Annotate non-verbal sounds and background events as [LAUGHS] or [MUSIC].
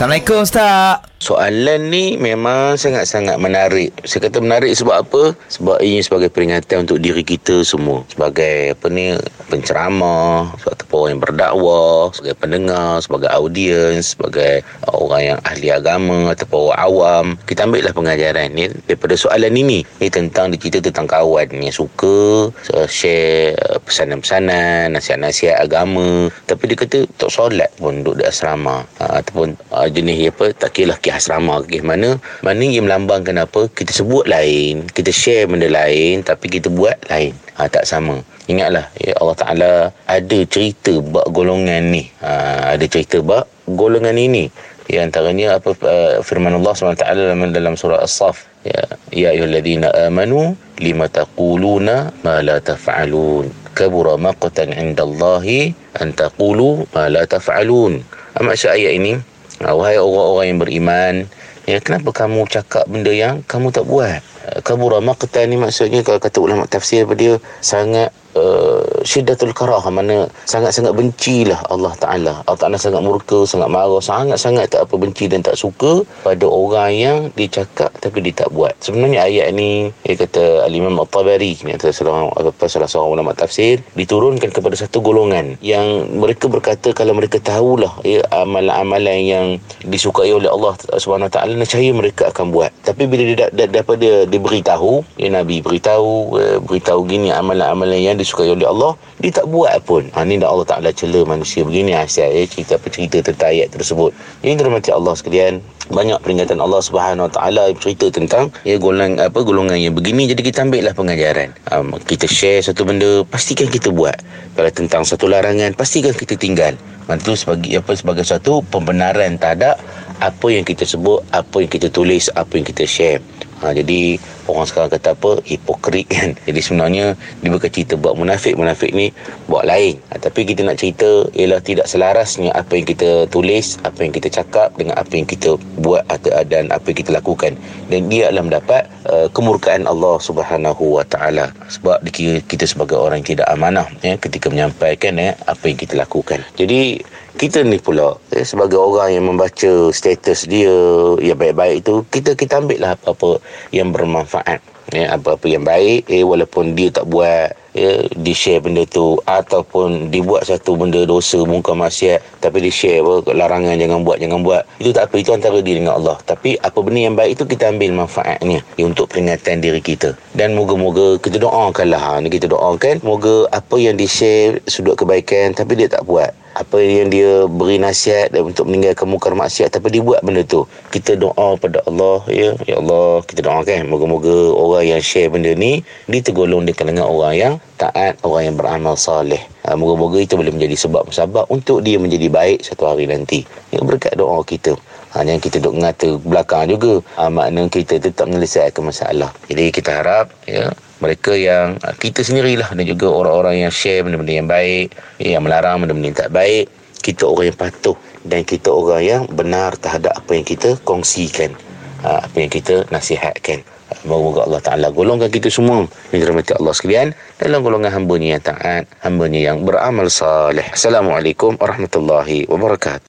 Assalamualaikum Ustaz. Soalan ni memang sangat-sangat menarik. Saya kata menarik sebab apa? Sebab ini sebagai peringatan untuk diri kita semua. Sebagai apa ni penceramah, sebagai orang yang berdakwah, sebagai pendengar, sebagai audiens, sebagai orang yang ahli agama ataupun orang awam. Kita ambil lah pengajaran ni daripada soalan ini. Ini tentang cerita tentang kawan yang suka share pesanan-pesanan, nasihat-nasihat agama. Tapi dia kata tak solat pun duduk di asrama. Ha, ataupun jenis apa, tak kira lah pergi asrama ke mana. Mana yang melambangkan apa? Kita sebut lain kita share benda lain tapi kita buat lain. Ha, tak sama. Ingatlah ya Allah Taala ada cerita bab golongan ni. Ha, ada cerita bab golongan ini. Di antaranya apa uh, firman Allah SWT dalam, dalam surah As-Saf. Ya ya ayyuhalladzina amanu lima taquluna ma la taf'alun? Kabura maqtan 'indallahi an taqulu ma la taf'alun? Maksud ayat ini wahai orang-orang yang beriman, ya kenapa kamu cakap benda yang kamu tak buat? Ah, kabura maqtan ni maksudnya kalau kata ulama tafsir dia sangat uh, syiddatul karah mana sangat-sangat bencilah Allah Taala. Allah Taala sangat murka, sangat marah, sangat-sangat tak apa benci dan tak suka pada orang yang dicakap tapi dia tak buat. Sebenarnya ayat ni dia kata Al-Imam At-Tabari ni seorang apa salah seorang ulama tafsir diturunkan kepada satu golongan yang mereka berkata kalau mereka tahulah ya amalan-amalan yang disukai oleh Allah Subhanahu Taala nescaya mereka akan buat. Tapi bila dia dapat dia diberitahu, ya Nabi beritahu, eh, beritahu gini amalan-amalan yang disukai oleh Allah dia tak buat pun. Ha, ni dah Allah Ta'ala cela manusia begini asyik ya, cerita apa cerita tentang ayat tersebut. Ini dirahmati Allah sekalian. Banyak peringatan Allah Subhanahu Wa Taala cerita tentang ya golongan apa golongan yang begini. Jadi kita ambil lah pengajaran. Um, kita share satu benda pastikan kita buat. Kalau tentang satu larangan pastikan kita tinggal. Itu sebagai apa sebagai satu pembenaran tak apa yang kita sebut apa yang kita tulis apa yang kita share Ha, jadi orang sekarang kata apa? Hipokrit kan. [LAUGHS] Jadi sebenarnya dia bukan cerita buat munafik. Munafik ni buat lain. Ha, tapi kita nak cerita ialah tidak selarasnya apa yang kita tulis, apa yang kita cakap dengan apa yang kita buat atau dan apa yang kita lakukan. Dan dia adalah mendapat uh, kemurkaan Allah Subhanahu Wa Taala. Sebab dikira kita sebagai orang yang tidak amanah ya, ketika menyampaikan ya, apa yang kita lakukan. Jadi kita ni pula eh, sebagai orang yang membaca status dia yang baik-baik itu kita kita ambil lah apa-apa yang bermanfaat. Ya apa-apa yang baik eh walaupun dia tak buat ya di share benda tu ataupun dibuat satu benda dosa muka maksiat tapi di share apa larangan jangan buat jangan buat. Itu tak apa itu antara dia dengan Allah. Tapi apa benda yang baik itu kita ambil manfaatnya ya, untuk peringatan diri kita. Dan moga-moga kita doakanlah ha, kita doakan moga apa yang di share sudut kebaikan tapi dia tak buat apa yang dia beri nasihat dan untuk meninggalkan mungkar maksiat tapi dia buat benda tu. Kita doa pada Allah ya. Ya Allah kita doakan. Moga-moga orang yang share benda ni ditergolong di kalangan orang yang taat orang yang beramal soleh ha, moga-moga itu boleh menjadi sebab-sebab untuk dia menjadi baik satu hari nanti. Ya berkat doa kita. Hanya kita duk ngata belakang juga. Ha, makna kita tetap menyelesaikan masalah. Jadi kita harap ya mereka yang kita sendirilah dan juga orang-orang yang share benda-benda yang baik yang melarang benda-benda yang tak baik. Kita orang yang patuh dan kita orang yang benar terhadap apa yang kita kongsikan. Ah, apa yang kita nasihatkan. Moga Allah Ta'ala golongkan kita semua. Dirahmati Allah sekalian Dalam golongan hamba yang taat hamba yang beramal salih. Assalamualaikum warahmatullahi wabarakatuh